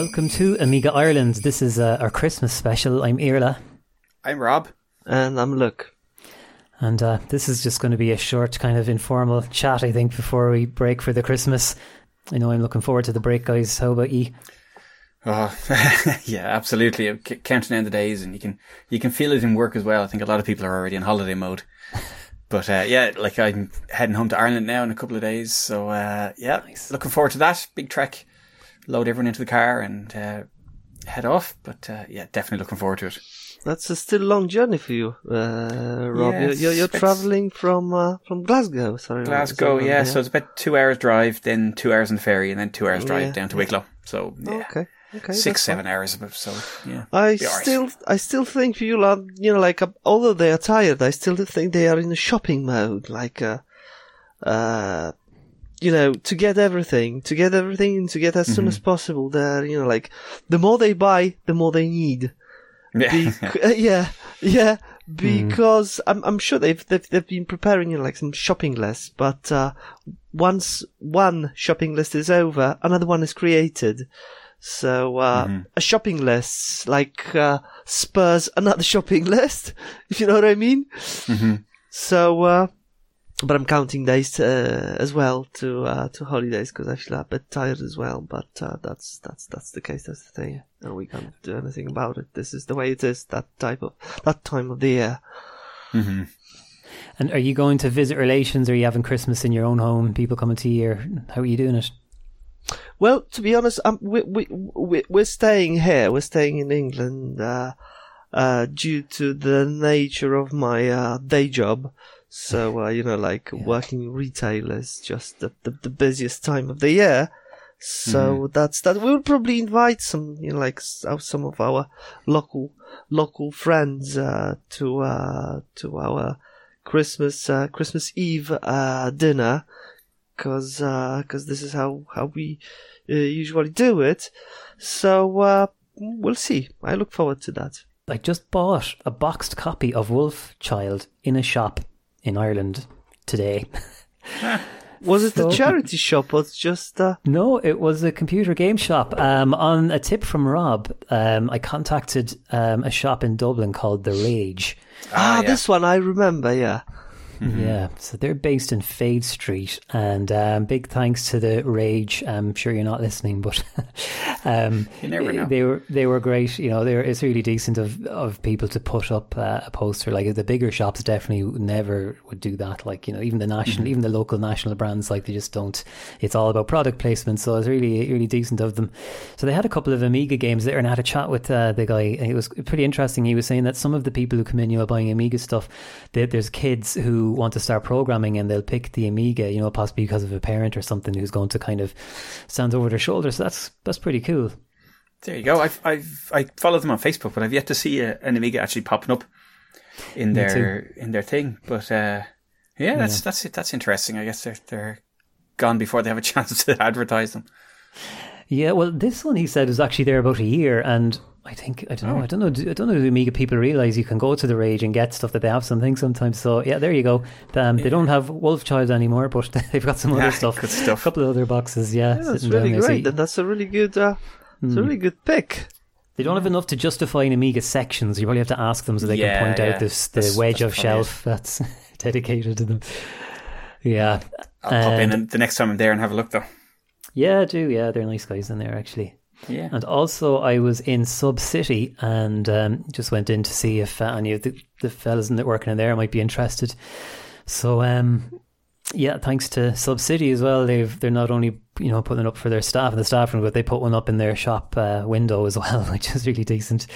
Welcome to Amiga Ireland. This is uh, our Christmas special. I'm Irla. I'm Rob. And I'm Luke. And uh, this is just going to be a short, kind of informal chat, I think, before we break for the Christmas. I know I'm looking forward to the break, guys. How about you? Oh, yeah, absolutely. C- counting down the days, and you can you can feel it in work as well. I think a lot of people are already in holiday mode. But uh, yeah, like I'm heading home to Ireland now in a couple of days, so uh, yeah, Nice. looking forward to that big trek. Load everyone into the car and uh, head off. But uh, yeah, definitely looking forward to it. That's a still long journey for you, uh, Rob. Yeah, you're, you're, traveling from uh, from Glasgow. Sorry, Glasgow, that yeah, so it's about two hours drive, then two hours on the ferry, and then two hours drive Yeah. down to Wicklow. So yeah, okay, okay, six, seven fine. hours. About, so yeah, I still, I still think people are, you know, like, uh, although they are tired, I still think they are in a shopping mode, like, uh, uh, you know, to get everything, to get everything, and to get as soon as Mm-hmm. possible. They're, you know, like, the more they buy, the more they need. yeah. Bec- uh, yeah, yeah, because I'm I'm sure they've they've they've been preparing you know, like some shopping lists, but uh, once one shopping list is over, another one is created. So uh, a shopping list like uh, spurs another shopping list, if you know what I mean. So, uh, but I'm counting days uh, as well to uh, to holidays because I feel a bit tired as well. But uh, that's that's that's the case. That's the thing, and we can't do anything about it. This is the way it is. That type of that time of the year. And are you going to visit relations? Or are you having Christmas in your own home? People coming to you? Or how are you doing it? Well, to be honest, um, we we we we're staying here. We're staying in England uh, uh, due to the nature of my uh, day job. So uh, you know, like working in retail is just the, the the busiest time of the year. So that's that. We'll probably invite some, you know, like uh, some of our local local friends uh, to uh, to our Christmas uh, Christmas Eve uh, dinner because this is how how we uh, usually do it. So uh, we'll see. I look forward to that. I just bought a boxed copy of Wolf Child in a shop in Ireland today. Was it So- a charity shop or it's just? Uh, No, it was a computer game shop. Um, on a tip from Rob, um, I contacted um, a shop in Dublin called The Rage. ah, yeah. this one I remember. Yeah. Yeah, so they're based in Fade Street, and um, big thanks to the Rage. I'm sure you're not listening, but um, You never know. They were they were great. You know, were, it's really decent of of people to put up uh, a poster. Like the bigger shops definitely never would do that. Like you know, even the national, even the local national brands, like they just don't. It's all about product placement. So it's really really decent of them. So they had a couple of Amiga games there, and I had a chat with uh, the guy. It was pretty interesting. He was saying that some of the people who come in, you know, buying Amiga stuff, there's kids who want to start programming and they'll pick the Amiga, you know, possibly because of a parent or something who's going to kind of stand over their shoulder. So that's that's pretty cool. There you go. I've I've I follow them on Facebook, but I've yet to see a, an Amiga actually popping up in their in their thing. But uh, yeah, that's that's it. That's interesting. I guess they're they're gone before they have a chance to advertise them. Yeah, well, this one he said was actually there about a year, and I think I don't know, I don't know, I don't know. Do Amiga people realize you can go to the Rage and get stuff that they have something sometimes? So yeah, there you go. Um, They don't have Wolf Child anymore, but they've got some other stuff. good stuff. A couple of other boxes, yeah. Yeah, that's really great. and that's a really good. Uh, Hmm. a really good pick. They don't have enough to justify an Amiga sections. you probably have to ask them so they Yeah, can point out this the That's- wedge that's of shelf that's dedicated to them. Yeah, I'll pop in And- and the next time I'm there and have a look though. yeah, I do yeah, they're nice guys in there actually. Yeah. And also, I was in Sub City and um, just went in to see if uh, any of the, the fellas in that working in there might be interested. So, um, yeah, thanks to Sub City as well. They've they're not only you know putting it up for their staff in the staff room, but they put one up in their shop uh, window as well, which is really decent.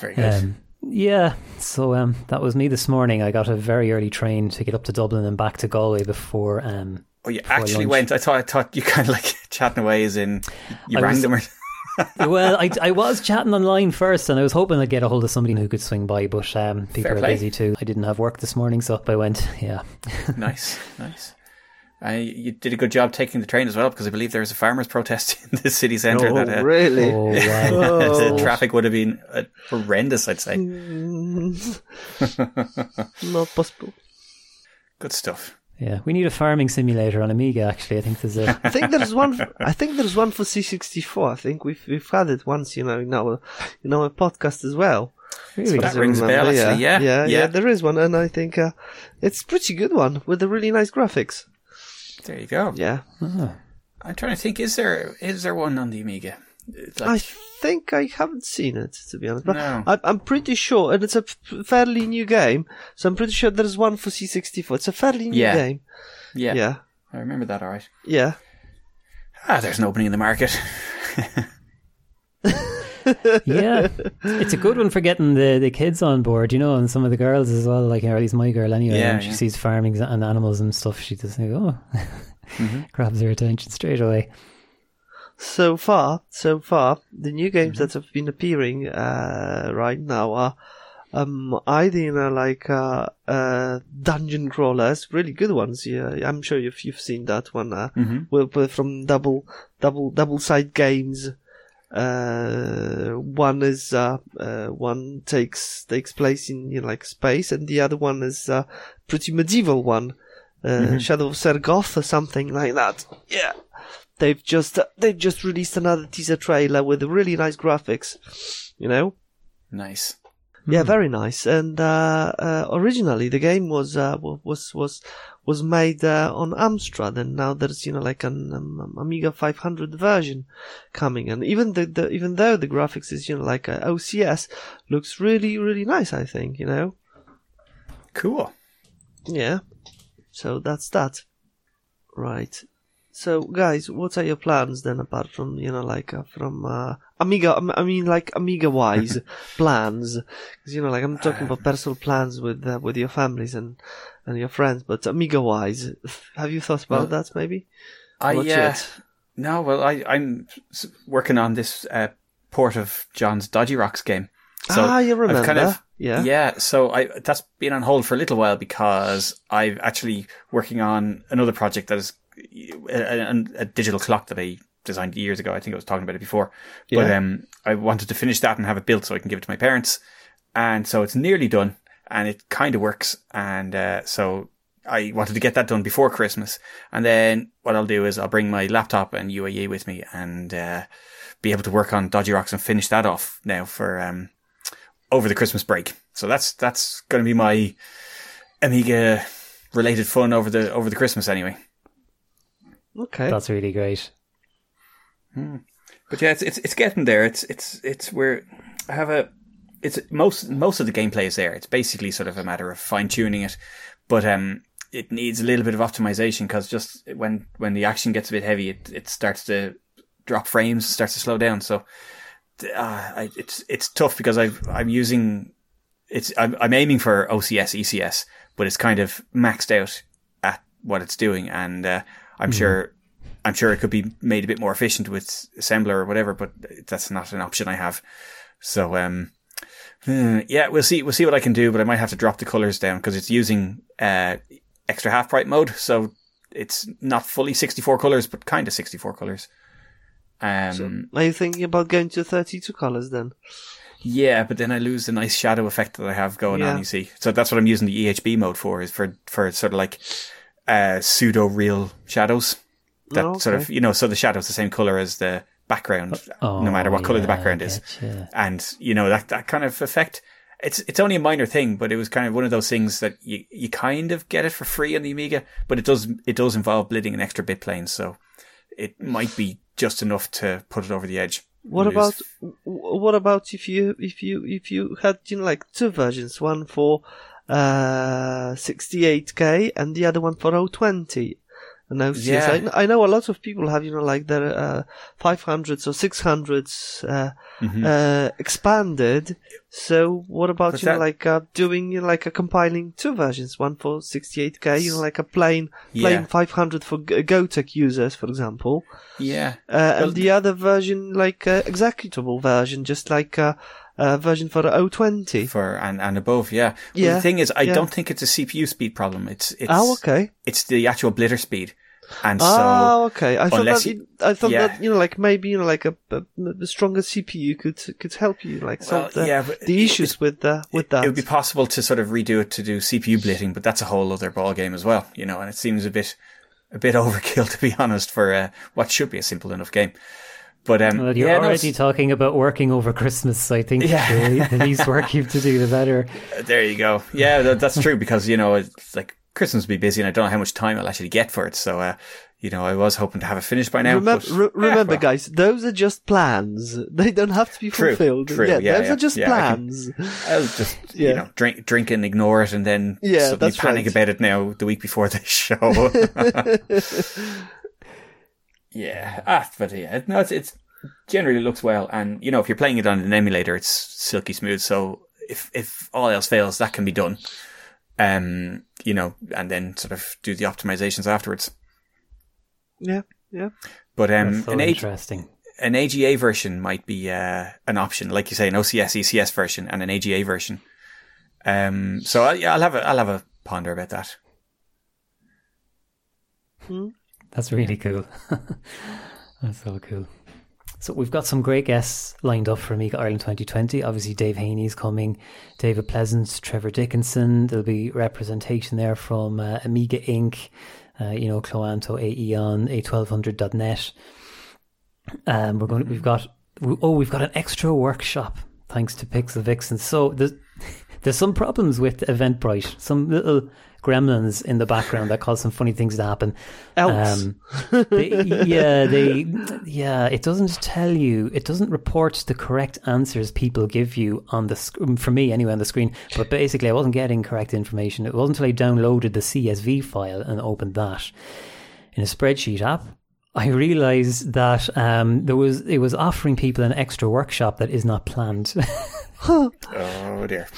Very good. Um, yeah, so um, that was me this morning. I got a very early train to get up to Dublin and back to Galway before. Um, oh, you actually lunch. went. I thought I thought you kind of like chatting away, as in you I rang was- them or. well, I, I was chatting online first, and I was hoping I'd get a hold of somebody who could swing by, but um, people Fair are play. busy too. I didn't have work this morning, so I went. Yeah, nice, nice. I you did a good job taking the train as well because I believe there was a farmers' protest in the city centre. oh, that uh, really? oh wow, the Oh. traffic would have been uh, horrendous. I'd say. Mm, Not possible. Good stuff. Yeah, we need a farming simulator on Amiga. Actually, I think there's a. I think there's one. f- I think there's one for C64. I think we've we've had it once. You know, in our in our podcast as well. really, That As I rings a bell, remember, actually. Yeah, yeah, yeah. There is one, and I think uh, it's pretty good one with a really nice graphics. There you go. Yeah, Ah, I'm trying to think. Is there is there one on the Amiga? It's I think I haven't seen it to be honest, but No. I, I'm pretty sure, and it's a fairly new game, so I'm pretty sure there's one for C64. It's a fairly new Yeah. game. yeah, Yeah, I remember that. All right. yeah. Ah, there's an opening in the market. yeah, it's a good one for getting the, the kids on board, you know, and some of the girls as well. Like, or at least my girl, anyway. Yeah, when she yeah. sees farming and animals and stuff, she just like, oh, Mm-hmm. grabs her attention straight away. So far, so far, the new games Mm-hmm. that have been appearing uh, right now are um, either you know like uh, uh, dungeon crawlers, really good ones. Yeah, I'm sure you've you've seen that one. Uh, Mm-hmm. from double double double side games. Uh, one is uh, uh, one takes takes place in you know, like space, and the other one is uh, pretty medieval one, uh, Shadow of Sergoth or something like that. Yeah, they've just uh, they've just released another teaser trailer with really nice graphics. You know, Nice. yeah, very nice. And uh, uh, originally, the game was uh, was was was made uh, on Amstrad, and now there's you know like an um, Amiga 500 version coming. And even the, the even though the graphics is you know like uh, OCS, looks really really nice. I think you know. Cool. Yeah. So that's that. Right. So guys, what are your plans then apart from, you know, like uh, from uh, Amiga I mean like Amiga wise plans cuz you know like I'm talking about personal plans with uh, with your families and and your friends, but Amiga wise, have you thought about Well, that maybe? I Not uh, yet. no. Well, I I'm working on this uh, port of John's Dodgy Rocks game. So ah, you I've remember. kind of yeah. yeah. So I that's been on hold for a little while because I've actually working on another project that is a, a, a digital clock that I designed years ago. I think I was talking about it before, but um, I wanted to finish that and have it built so I can give it to my parents, and so it's nearly done and it kind of works, and uh, so. I wanted to get that done before Christmas, and then what I'll do is I'll bring my laptop and UAE with me, and uh, be able to work on Dodgy Rocks and finish that off now for um, over the Christmas break. So that's that's going to be my Amiga related fun over the over the Christmas anyway. Okay. That's really great. But yeah, it's it's, it's getting there. It's it's it's where I have a it's most most of the gameplay is there. It's basically sort of a matter of fine tuning it, but um, it needs a little bit of optimization because just when when the action gets a bit heavy, it it starts to drop frames, starts to slow down. So uh, I, it's it's tough because I I'm using it's I'm, I'm aiming for OCS ECS, but it's kind of maxed out at what it's doing, and uh, I'm sure I'm sure it could be made a bit more efficient with assembler or whatever, but that's not an option I have. So um, hmm, yeah, we'll see we'll see what I can do, but I might have to drop the colors down because it's using uh, extra half bright mode, so it's not fully 64 colors, but kind of 64 colors. Um, So, are you thinking about going to 32 colors then? yeah, but then I lose the nice shadow effect that I have going on. You see, so that's what I'm using the EHB mode for, is for for sort of like uh, pseudo real shadows. That Oh, sort of you know, so the shadow's the same color as the background, Oh, no matter what color the background is, getcha. and you know that that kind of effect. It's it's only a minor thing, but it was kind of one of those things that you you kind of get it for free on the Amiga, but it does it does involve blitting an extra bit plane, so it might be just enough to put it over the edge. What about what about if you if you if you had you know like two versions, one for uh 68k and the other one for 020? And. Yeah. I, I know a lot of people have you know like their uh 500s or 600s uh, Mhm. uh expanded. So what about you know that- like uh, doing you know, like a compiling two versions, one for 68k, you know like a plain plain 500 for G- GoTech users, for example. Yeah, Uh, Well, and the other version, like uh, executable version, just like a uh, uh, version for 020. for and, and above, yeah. Well, Yeah, the thing is, I yeah. don't think it's a CPU speed problem. It's it's Oh, okay. it's the actual blitter speed. And oh, okay. I thought that you- I thought yeah. that you know, like maybe you know, like a, a, a stronger CPU could could help you like well, the, yeah, but the it- issues with uh, with that. It would be possible to sort of redo it to do CPU blitting, but that's a whole other ball game as well, you know. And it seems a bit, a bit overkill to be honest for uh, what should be a simple enough game. But um, Well, you're yeah, already it's- talking about working over Christmas. So I think Yeah. the, the least work you have to do, the better. there you go. Yeah, that, that's true because you know it's like Christmas will be busy, and I don't know how much time I'll actually get for it. So, uh, you know, I was hoping to have it finished by now. Remember, but, re- yeah, well, guys, those are just plans. They don't have to be True, fulfilled. true, yeah, yeah, those yeah, are just yeah, I can- plans. I'll just you know drink, drink and ignore it, and then Yeah, suddenly panic right. about it now the week before the show. yeah, ah, but yeah, no, it's it's generally looks well, and you know if you're playing it on an emulator, it's silky smooth. So if if all else fails, that can be done. Um, you know, and then sort of do the optimizations afterwards. yeah, yeah. But um, so an, A- interesting. an AGA version might be uh, an option, like you say, an OCS ECS version and an AGA version. Um, so I, yeah, I'll have a I'll have a ponder about that. That's really cool. That's so cool. So we've got some great guests lined up for Amiga Ireland 2020. Obviously, Dave Haynie's coming, David Pleasance, Trevor Dickinson. There'll be representation there from uh, Amiga Inc., uh, you know, Cloanto, Aeon, A1200.net. Um, we're going. we've got. Oh, we've got an extra workshop thanks to Pixel Vixen. So there's there's some problems with Eventbrite. Some little gremlins in the background that cause some funny things to happen. Elks. Um, they, yeah, they, yeah, it doesn't tell you, it doesn't report the correct answers people give you on the sc- for me anyway on the screen. But basically, I wasn't getting correct information. It wasn't until I downloaded the CSV file and opened that in a spreadsheet app. I realized that um, there was it was offering people an extra workshop that is not planned. Oh dear.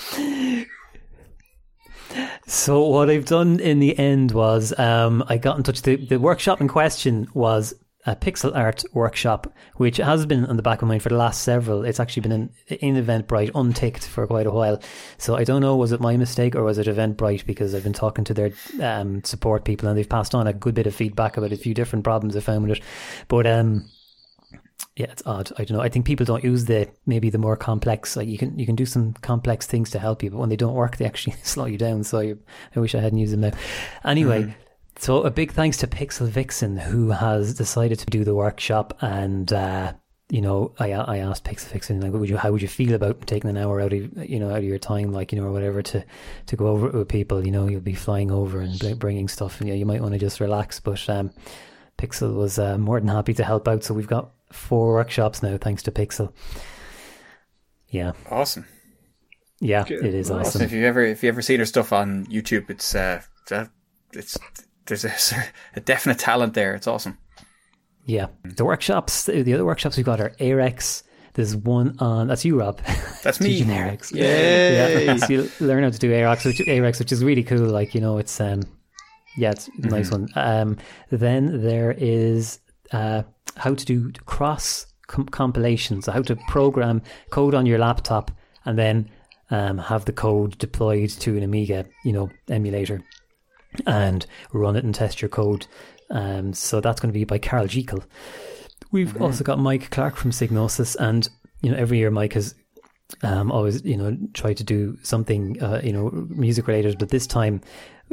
So what I've done in the end was um, I got in touch. The, the workshop in question was a pixel art workshop, which has been on the back of mind for the last several. It's actually been in, in Eventbrite unticked for quite a while. So I don't know, was it my mistake or was it Eventbrite? Because I've been talking to their um, support people and they've passed on a good bit of feedback about a few different problems I found with it. But um, yeah, it's odd. I don't know. I think people don't use the maybe the more complex. Like you can you can do some complex things to help you, but when they don't work, they actually slow you down. So you, I wish I hadn't used them now. Anyway, so a big thanks to Pixel Vixen who has decided to do the workshop, and uh, you know I I asked Pixel Vixen like, would you how would you feel about taking an hour out of you know out of your time, like you know or whatever to to go over it with people. You know you'll be flying over and bringing stuff, and you, know, you might want to just relax, but. um Pixel was uh, more than happy to help out. So we've got four workshops now, thanks to Pixel. Yeah, Awesome. yeah, Good. it is Awesome. awesome. If you ever if you ever seen her stuff on YouTube, it's uh, it's there's a, a definite talent there. It's awesome. Yeah, the workshops, the other workshops we've got are ARexx. There's one on that's you, Rob. That's me. Teaching ARexx. Yay. Yeah, so you learn how to do ARexx, which, ARexx, which is really cool. Like you know, it's um, yeah, it's a nice one. Um, then there is uh, how to do cross com- compilations, how to program code on your laptop and then um, have the code deployed to an Amiga, you know, emulator, and run it and test your code. Um, so that's going to be by Carol Jekyll. We've also got Mike Clarke from Psygnosis, and you know, every year Mike has um, always, you know, try to do something, uh, you know, music related. But this time,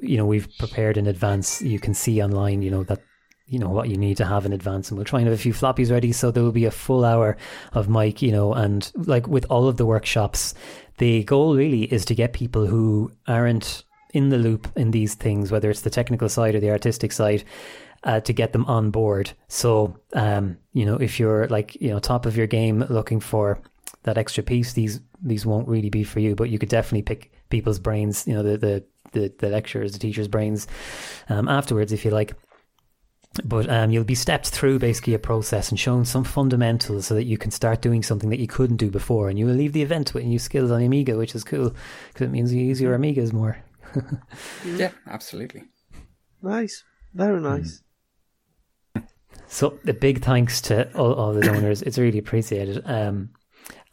you know, we've prepared in advance. You can see online, you know, that, you know, what you need to have in advance. And we'll try and have a few floppies ready. So there will be a full hour of Mike, you know, and like with all of the workshops, the goal really is to get people who aren't in the loop in these things, whether it's the technical side or the artistic side, uh, to get them on board. So, um, you know, if you're like, you know, top of your game looking for that extra piece, these these won't really be for you, but you could definitely pick people's brains, you know, the the the, the lecturers, the teachers' brains um, afterwards, if you like. But um, you'll be stepped through basically a process and shown some fundamentals so that you can start doing something that you couldn't do before, and you will leave the event with new skills on Amiga, which is cool because it means you use your Amigas more. Yeah, absolutely. Nice. Very nice. So a big thanks to all, all the donors. It's really appreciated. Um,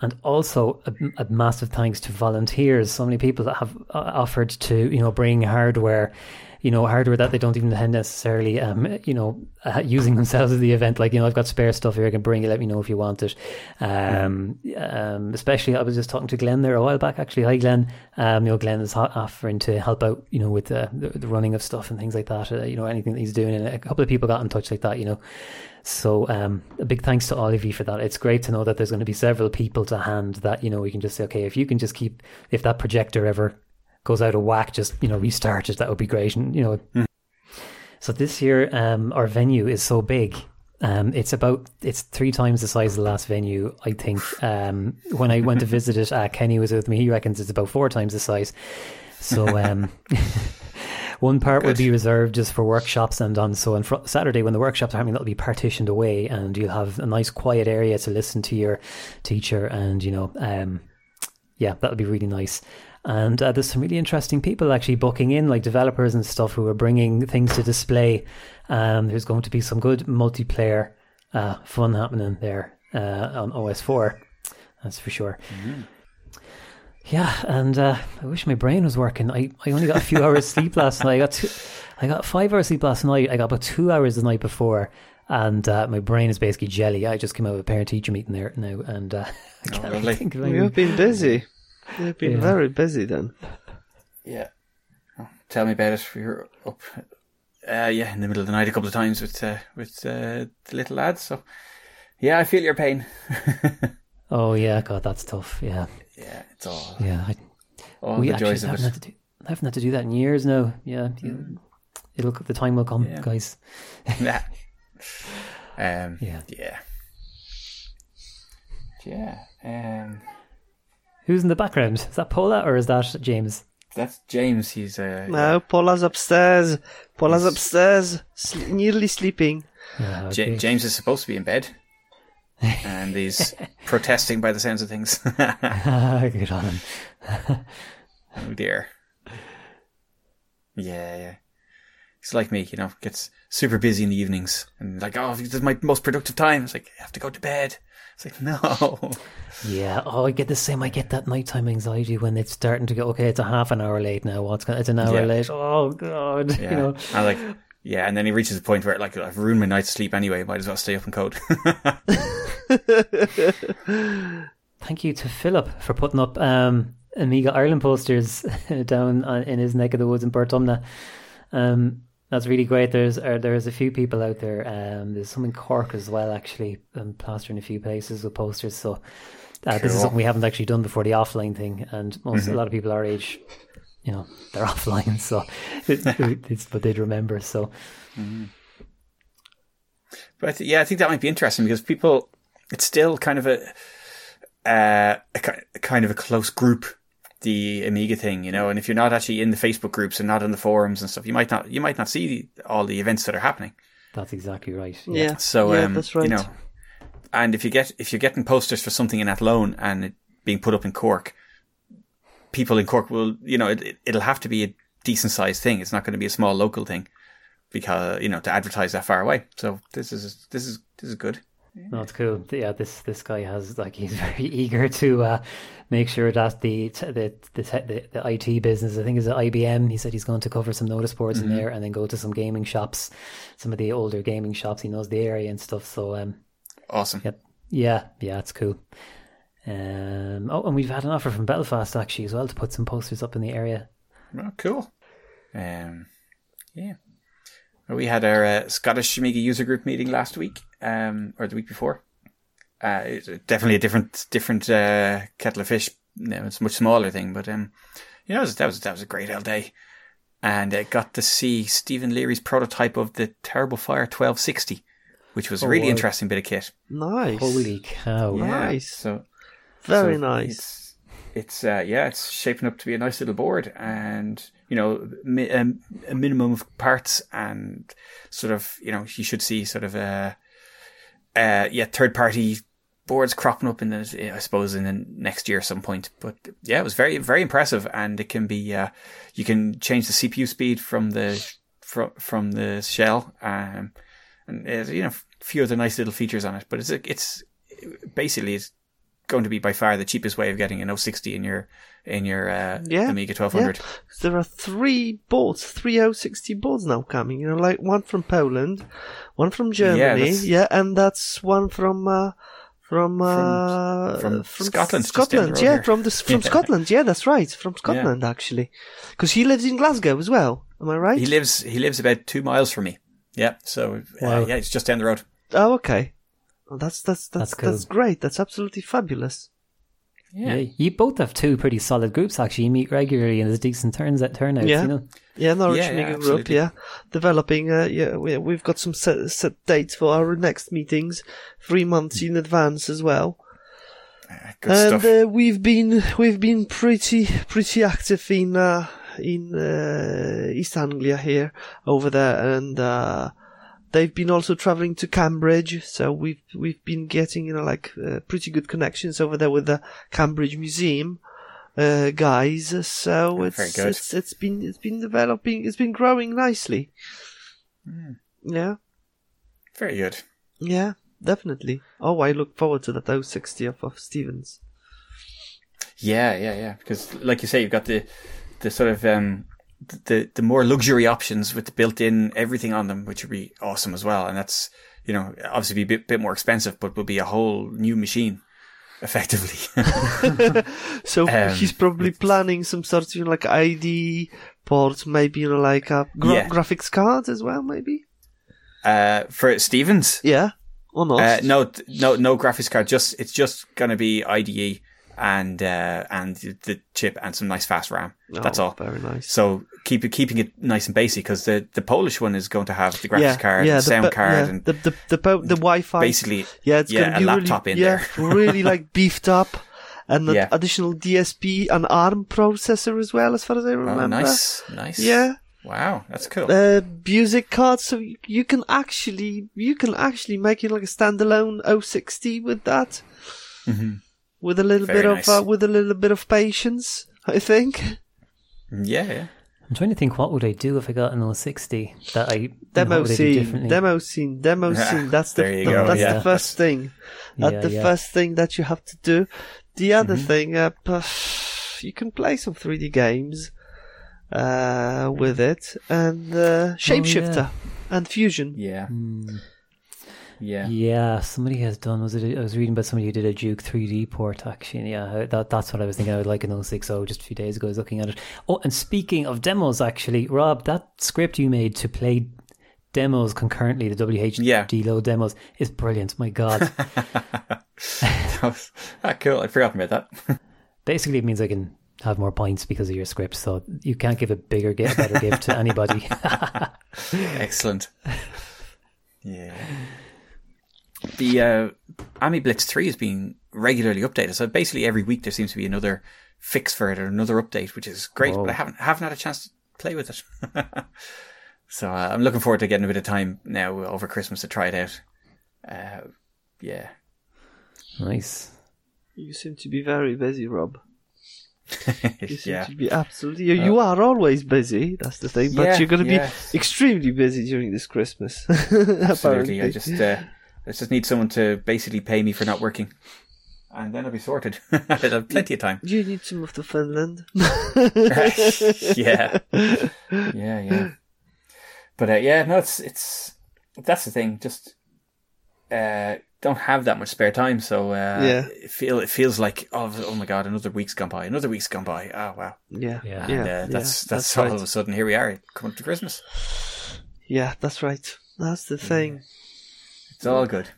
and also a, a massive thanks to volunteers. So many people that have uh, offered to, you know, bring hardware, you know, hardware that they don't even necessarily, um, you know, uh, using themselves at the event. Like, you know, I've got spare stuff here I can bring it. Let me know if you want it. Um, um, especially, I was just talking to Glenn there a while back. Actually, hi Glenn. Um, you know, Glenn is offering to help out, you know, with the, the, the running of stuff and things like that. Uh, you know, anything that he's doing, and a couple of people got in touch like that. You know, so um, a big thanks to all of you for that. It's great to know that there's going to be several people to hand that you know we can just say, okay, if you can just keep if that projector ever goes out of whack, just you know restart it. That would be great. And you know, mm. so this year um, our venue is so big. Um, it's about it's three times the size of the last venue. I think um, when I went to visit it, uh, Kenny was with me. He reckons it's about four times the size. So um, one part Good. will be reserved just for workshops, and on so on fr- Saturday when the workshops are happening, that'll be partitioned away, and you'll have a nice quiet area to listen to your teacher, and you know, um, yeah, that'll be really nice. And uh, there's some really interesting people actually booking in, like developers and stuff, who are bringing things to display. Um, there's going to be some good multiplayer uh, fun happening there uh, on OS4. That's for sure. Mm-hmm. Yeah, and uh, I wish my brain was working. I, I only got a few hours sleep last night. I got two, I got five hours sleep last night. I got about two hours the night before, and uh, my brain is basically jelly. I just came out of a parent teacher meeting there now, and uh, I can't oh, really think of anything. You've been busy. You've been yeah. very busy then. Yeah. Oh, tell me about it. You're up, uh, yeah, in the middle of the night a couple of times with uh, with uh, the little lads. So, yeah, I feel your pain. oh yeah, God, that's tough. Yeah. Yeah, it's all. Yeah, I, all we the joys of haven't it. Had to do, I haven't had to do that in years now. Yeah, mm. it'll the time will come, yeah. guys. yeah. Um, yeah. Yeah. Yeah. Um, Who's in the background? Is that Paula or is that James? That's James. He's uh, no. Yeah. Paula's upstairs. Paula's he's... upstairs, sl- nearly sleeping. okay. J- James is supposed to be in bed and he's protesting by the sounds of things. Good on him. oh dear. Yeah, yeah. He's like me, you know, gets super busy in the evenings and like, oh, this is my most productive time. It's like, I have to go to bed. It's like, no. Yeah. Oh, I get the same. I get that nighttime anxiety when it's starting to go, okay, it's a half an hour late now. What's going It's an hour yeah. late. Oh, God. Yeah. You know, I like, yeah, and then he reaches a point where like I've ruined my night's sleep anyway. Might as well stay up and code. Thank you to Philip for putting up um, Amiga Ireland posters down in his neck of the woods in Portumna. Um, that's really great. There's uh, there's a few people out there. Um, there's some in Cork as well, actually, um, plastering a few places with posters. So uh, cool. this is something we haven't actually done before the offline thing, and most mm-hmm. a lot of people our age you know they're offline, so it, it's but they'd remember. So, mm-hmm. but yeah, I think that might be interesting because people, it's still kind of a, uh, a, a kind of a close group the Amiga thing, you know, and if you're not actually in the Facebook groups and not in the forums and stuff, you might not you might not see all the events that are happening. That's exactly right. Yeah. yeah. So yeah, um, that's right. you know, and if you get if you're getting posters for something in Athlone and it being put up in Cork, people in Cork will, you know, it, it'll have to be a decent sized thing. It's not going to be a small local thing because, you know, to advertise that far away. So this is, this is, this is good. No, it's cool. Yeah, this this guy has like he's very eager to uh, make sure that the the, the the, the IT business, I think, is at IBM. He said he's going to cover some notice boards mm-hmm. in there and then go to some gaming shops, some of the older gaming shops. He knows the area and stuff. So um, awesome. Yeah, yeah, yeah, it's cool. Um, oh, and we've had an offer from Belfast actually as well to put some posters up in the area. Oh, cool. Um, yeah. We had our uh, Scottish Amiga user group meeting last week, um, or the week before. Uh, it's definitely a different, different uh, kettle of fish. it's a much smaller thing, but um, you know, that was that was a great old day, and I got to see Stephen Leary's prototype of the Terrible Fire 1260, which was a really wow. interesting bit of kit. Nice. Holy cow! Yeah. Nice. So very so nice. It's, it's uh, yeah, it's shaping up to be a nice little board, and you know, mi- um, a minimum of parts, and sort of, you know, you should see sort of a, uh, yeah, third party boards cropping up in the, I suppose, in the next year at some point. But yeah, it was very, very impressive, and it can be, uh, you can change the CPU speed from the from from the shell, um, and you know, a few other nice little features on it. But it's it's basically it's going to be by far the cheapest way of getting an 060 in your in your uh, Yeah, Amiga 1200. Yeah. There are three boards, three 060 boards now coming. You know, like one from Poland, one from Germany, that's- yeah, and that's one from uh, from uh, from Scotland, just down Scotland, yeah, here. from the from Yeah. Scotland, yeah, that's right, from Scotland actually, because he lives in Glasgow as well. Am I right? He lives he lives about two miles from me. Yeah, so uh, Wow. yeah, it's just down the road. oh, okay. Oh, that's that's that's That's that's, great. That's absolutely fabulous. Yeah. you both have two pretty solid groups actually. You meet regularly and there's decent turns at turnouts. Yeah. You know, Yeah, Norwich Yeah, yeah, Group, absolutely. yeah. Developing, uh, yeah, we, we've got some set, set dates for our next meetings, three months in advance as well. Uh, Good and stuff. uh, we've been we've been pretty pretty active in uh, in uh, East Anglia here over there, and uh, they've been also traveling to Cambridge. So we've we've been getting you know like uh, pretty good connections over there with the Cambridge Museum uh, guys. So Oh, it's it's it's been it's been developing. It's been growing nicely. Hmm. Yeah, Very good. yeah, definitely. Oh, I look forward to that 060 of, of Stevens. Yeah, yeah, yeah. Because, like you say, you've got the the sort of um, the the more luxury options with the built-in everything on them, which would be awesome as well. And that's you know obviously be a bit, bit more expensive, but would be a whole new machine, effectively. So Um, he's probably planning some sort of you know, like ID port, maybe you know like a gra- Yeah. graphics card as well, maybe. uh, for Stevens, Yeah, or not? uh, no, no, no graphics card. Just it's just gonna be IDE and uh, and the chip and some nice fast RAM. That's Oh, all. Very nice. So keep it keeping it nice and basic because the, the Polish one is going to have the graphics yeah, card, yeah, the sound card, yeah, and the the the, po- the Wi-Fi. basically yeah, it's yeah, a be laptop really, in yeah, there. really like beefed up, and an additional DSP and ARM processor as well, as far as I oh, remember. nice, nice. Yeah, Wow, that's cool. uh, music cards, so you, can actually you can actually make it like a standalone 060 with that. Mhm. With a little Very bit nice. of uh, with a little bit of patience. I think Yeah, yeah. I'm trying to think what would I do if I got an 060 that I demo what would I do scene, demo scene, demo Yeah, scene. That's the there you go, that's yeah. the first thing. That's Yeah, the yeah. first thing that you have to do. The other Mm-hmm. thing, uh, p- you can play some 3D games uh, with it, and uh, Shapeshifter and Fusion. Yeah. Hmm. Yeah. Yeah, somebody has done. Was it? I was reading about somebody who did a Duke 3D port. Actually, yeah, that that's what I was thinking. I would like an 060 just a few days ago. I was looking at it. Oh, and speaking of demos, actually, Rob, that script you made to play demos concurrently, the WHD Yeah. load demos, is brilliant. My God, That was- ah, cool. I'd forgotten about that. basically, it means I can have more points because of your script. So you can't give a bigger, gift, better gift to anybody. Excellent. Yeah. The uh, Ami Blitz 3 is being regularly updated. So basically every week there seems to be another fix for it or another update, which is great, Whoa. but I haven't haven't had a chance to play with it. so uh, I'm looking forward to getting a bit of time now over Christmas to try it out. Uh, yeah. nice. You seem to be very busy, Rob. You seem yeah. to be absolutely. You, you are always busy. That's the thing. But Yeah, you're going to yeah. be extremely busy during this Christmas. Absolutely. apparently. I just uh, I just need someone to basically pay me for not working. And then I'll be sorted. I'll have plenty of time. You need to move to Finland. yeah, yeah, yeah. But uh, yeah, no, it's it's that's the thing. Just uh, don't have that much spare time, so uh, Yeah. it feel it feels like oh, oh my god, another week's gone by, another week's gone by. Oh wow, Yeah, Yeah. yeah, and uh, yeah, that's that's, that's all right. of a sudden here we are coming up to Christmas. Yeah, that's right. That's the thing. It's all good.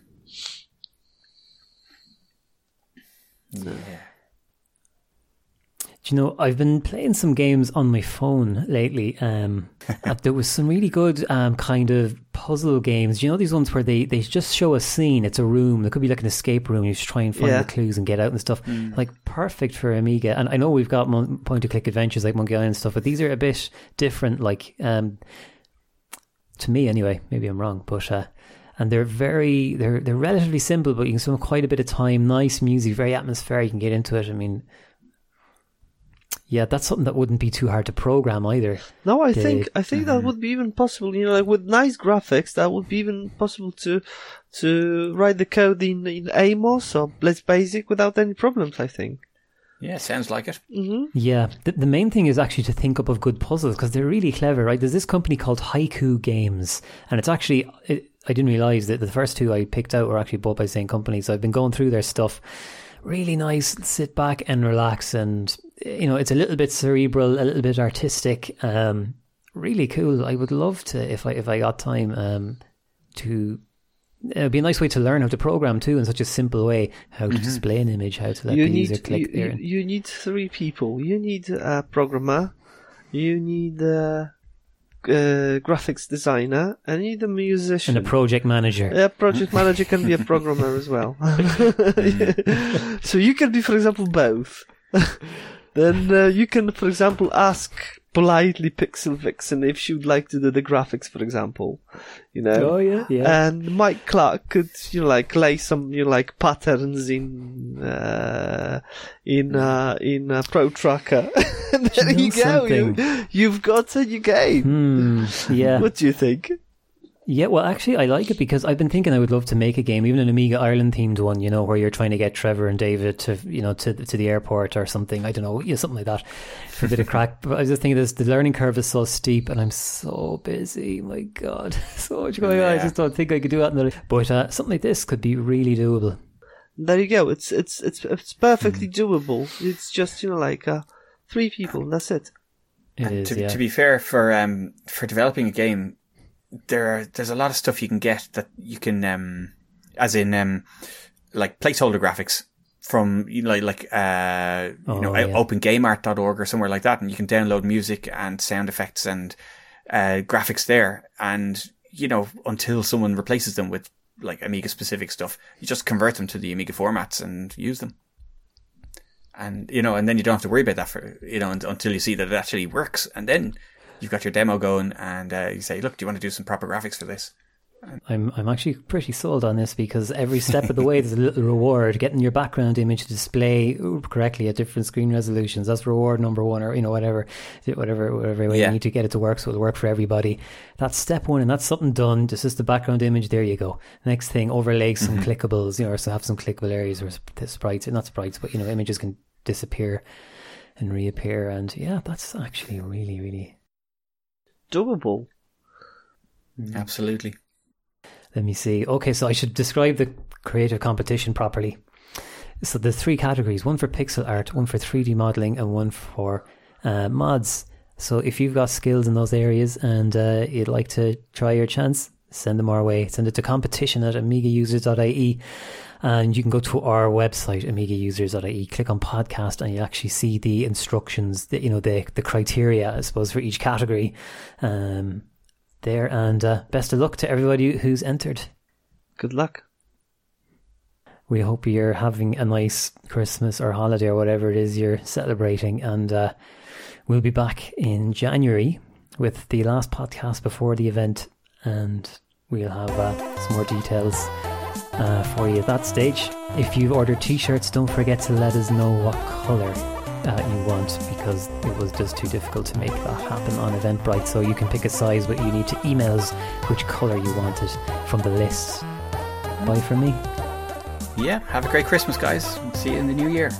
Yeah. Do you know, I've been playing some games on my phone lately. Um, there was some really good um, kind of puzzle games. Do you know these ones where they, they just show a scene? It's a room. It could be like an escape room. You just try and find Yeah. the clues and get out and stuff. Like perfect for Amiga. And I know we've got mon- point and click adventures like Monkey Island and stuff, but these are a bit different. Like um, to me, anyway. Maybe I'm wrong, but. Uh, and they're very they're they're relatively simple, but you can spend quite a bit of time. Nice music, very atmospheric. You can get into it. I mean, Yeah, that's something that wouldn't be too hard to program either. No, I The- think I think that would be even possible. You know, like with nice graphics, that would be even possible to to write the code in in Amos or Blitz Basic without any problems. I think. Yeah, sounds like it. hmm Yeah, the, the main thing is actually to think up of good puzzles because they're really clever, right? There's this company called Haiku Games, and it's actually it, I didn't realize that the first two I picked out were actually bought by the same company. So I've been going through their stuff. Really nice. Sit back and relax, and you know it's a little bit cerebral, a little bit artistic. Um, really cool. I would love to if I if I got time um, to. It'd be a nice way to learn how to program too, in such a simple way. How to display an image, how to let You the user need click you, there. you, you need three people. You need a programmer, you need a, uh graphics designer, and you need a musician. and a project manager. Yeah, project manager can be a programmer as well. so you can be, for example, both. then uh, you can, for example, ask politely Pixel Vixen if she would like to do the graphics, for example. You know. Oh yeah, yeah. And Mike Clarke could, you know, like lay some, you know, like patterns in, uh, in, uh, in uh, Pro Tracker. and there know you go. You, you've got a new game. Hmm. Yeah. What do you think? Yeah. Well, actually, I like it because I've been thinking I would love to make a game, even an Amiga Ireland themed one. You know, where you're trying to get Trevor and David to, you know, to to the airport or something. I don't know, yeah, something like that for a bit of crack. But I was just thinking, this the learning curve is so steep, and I'm so busy. My God, so much going on. I just don't think I could do that. In the, but uh, something like this could be really doable. There you go. It's it's it's it's perfectly doable. It's just you know like uh, three people. That's it. It And is. to, yeah. to be fair, for um for developing a game, there are, there's a lot of stuff you can get that you can um as in um like placeholder graphics from you know like, like uh you know Oh, yeah. opengameart.org or somewhere like that, and you can download music and sound effects and uh graphics there, and you know until someone replaces them with like Amiga specific stuff, you just convert them to the Amiga formats and use them. And you know, and then you don't have to worry about that for you know until you see that it actually works, and then you've got your demo going, and uh, you say, "Look, do you want to do some proper graphics for this?" I'm I'm actually pretty sold on this because every step of the way there's a little reward. Getting your background image to display correctly at different screen resolutions. That's reward number one, or you know whatever, whatever, whatever way Yeah. you need to get it to work so it'll work for everybody. That's step one, and that's something done. This is the background image. There you go. Next thing, overlay some clickables. You know, or so have some clickable areas where sp- sprites, not sprites, but you know, images can disappear and reappear. And yeah, that's actually really, really. Doable. Absolutely. Let me see. Okay, so I should describe the creative competition properly. So there's three categories: one for pixel art, one for 3D modeling, and one for uh, mods. So if you've got skills in those areas and uh, you'd like to try your chance, send them our way. Send it to competition at amigausers.ie. And you can go to our website, amigausers.ie, click on podcast, and you actually see the instructions, the, you know, the, the criteria, I suppose, for each category um, there. And uh, best of luck to everybody who's entered. Good luck. We hope you're having a nice Christmas or holiday or whatever it is you're celebrating. And uh, we'll be back in January with the last podcast before the event. And we'll have uh, some more details uh, for you at that stage. If you've ordered t shirts, don't forget to let us know what colour uh, you want because it was just too difficult to make that happen on Eventbrite. So you can pick a size, but you need to email us which colour you wanted from the list. Bye from me. Yeah. Have a great Christmas, guys. See you in the new year.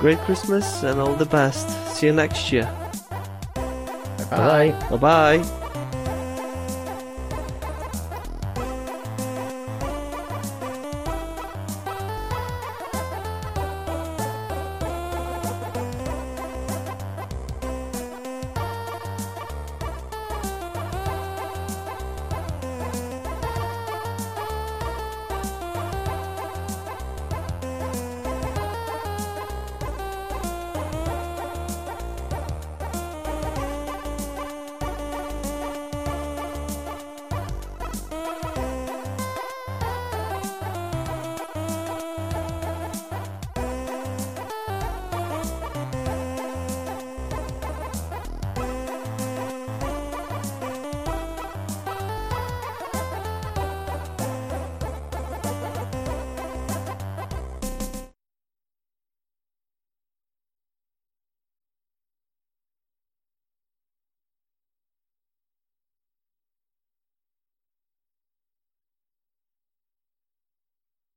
Great Christmas and all the best. See you next year. Bye. Bye. Bye bye.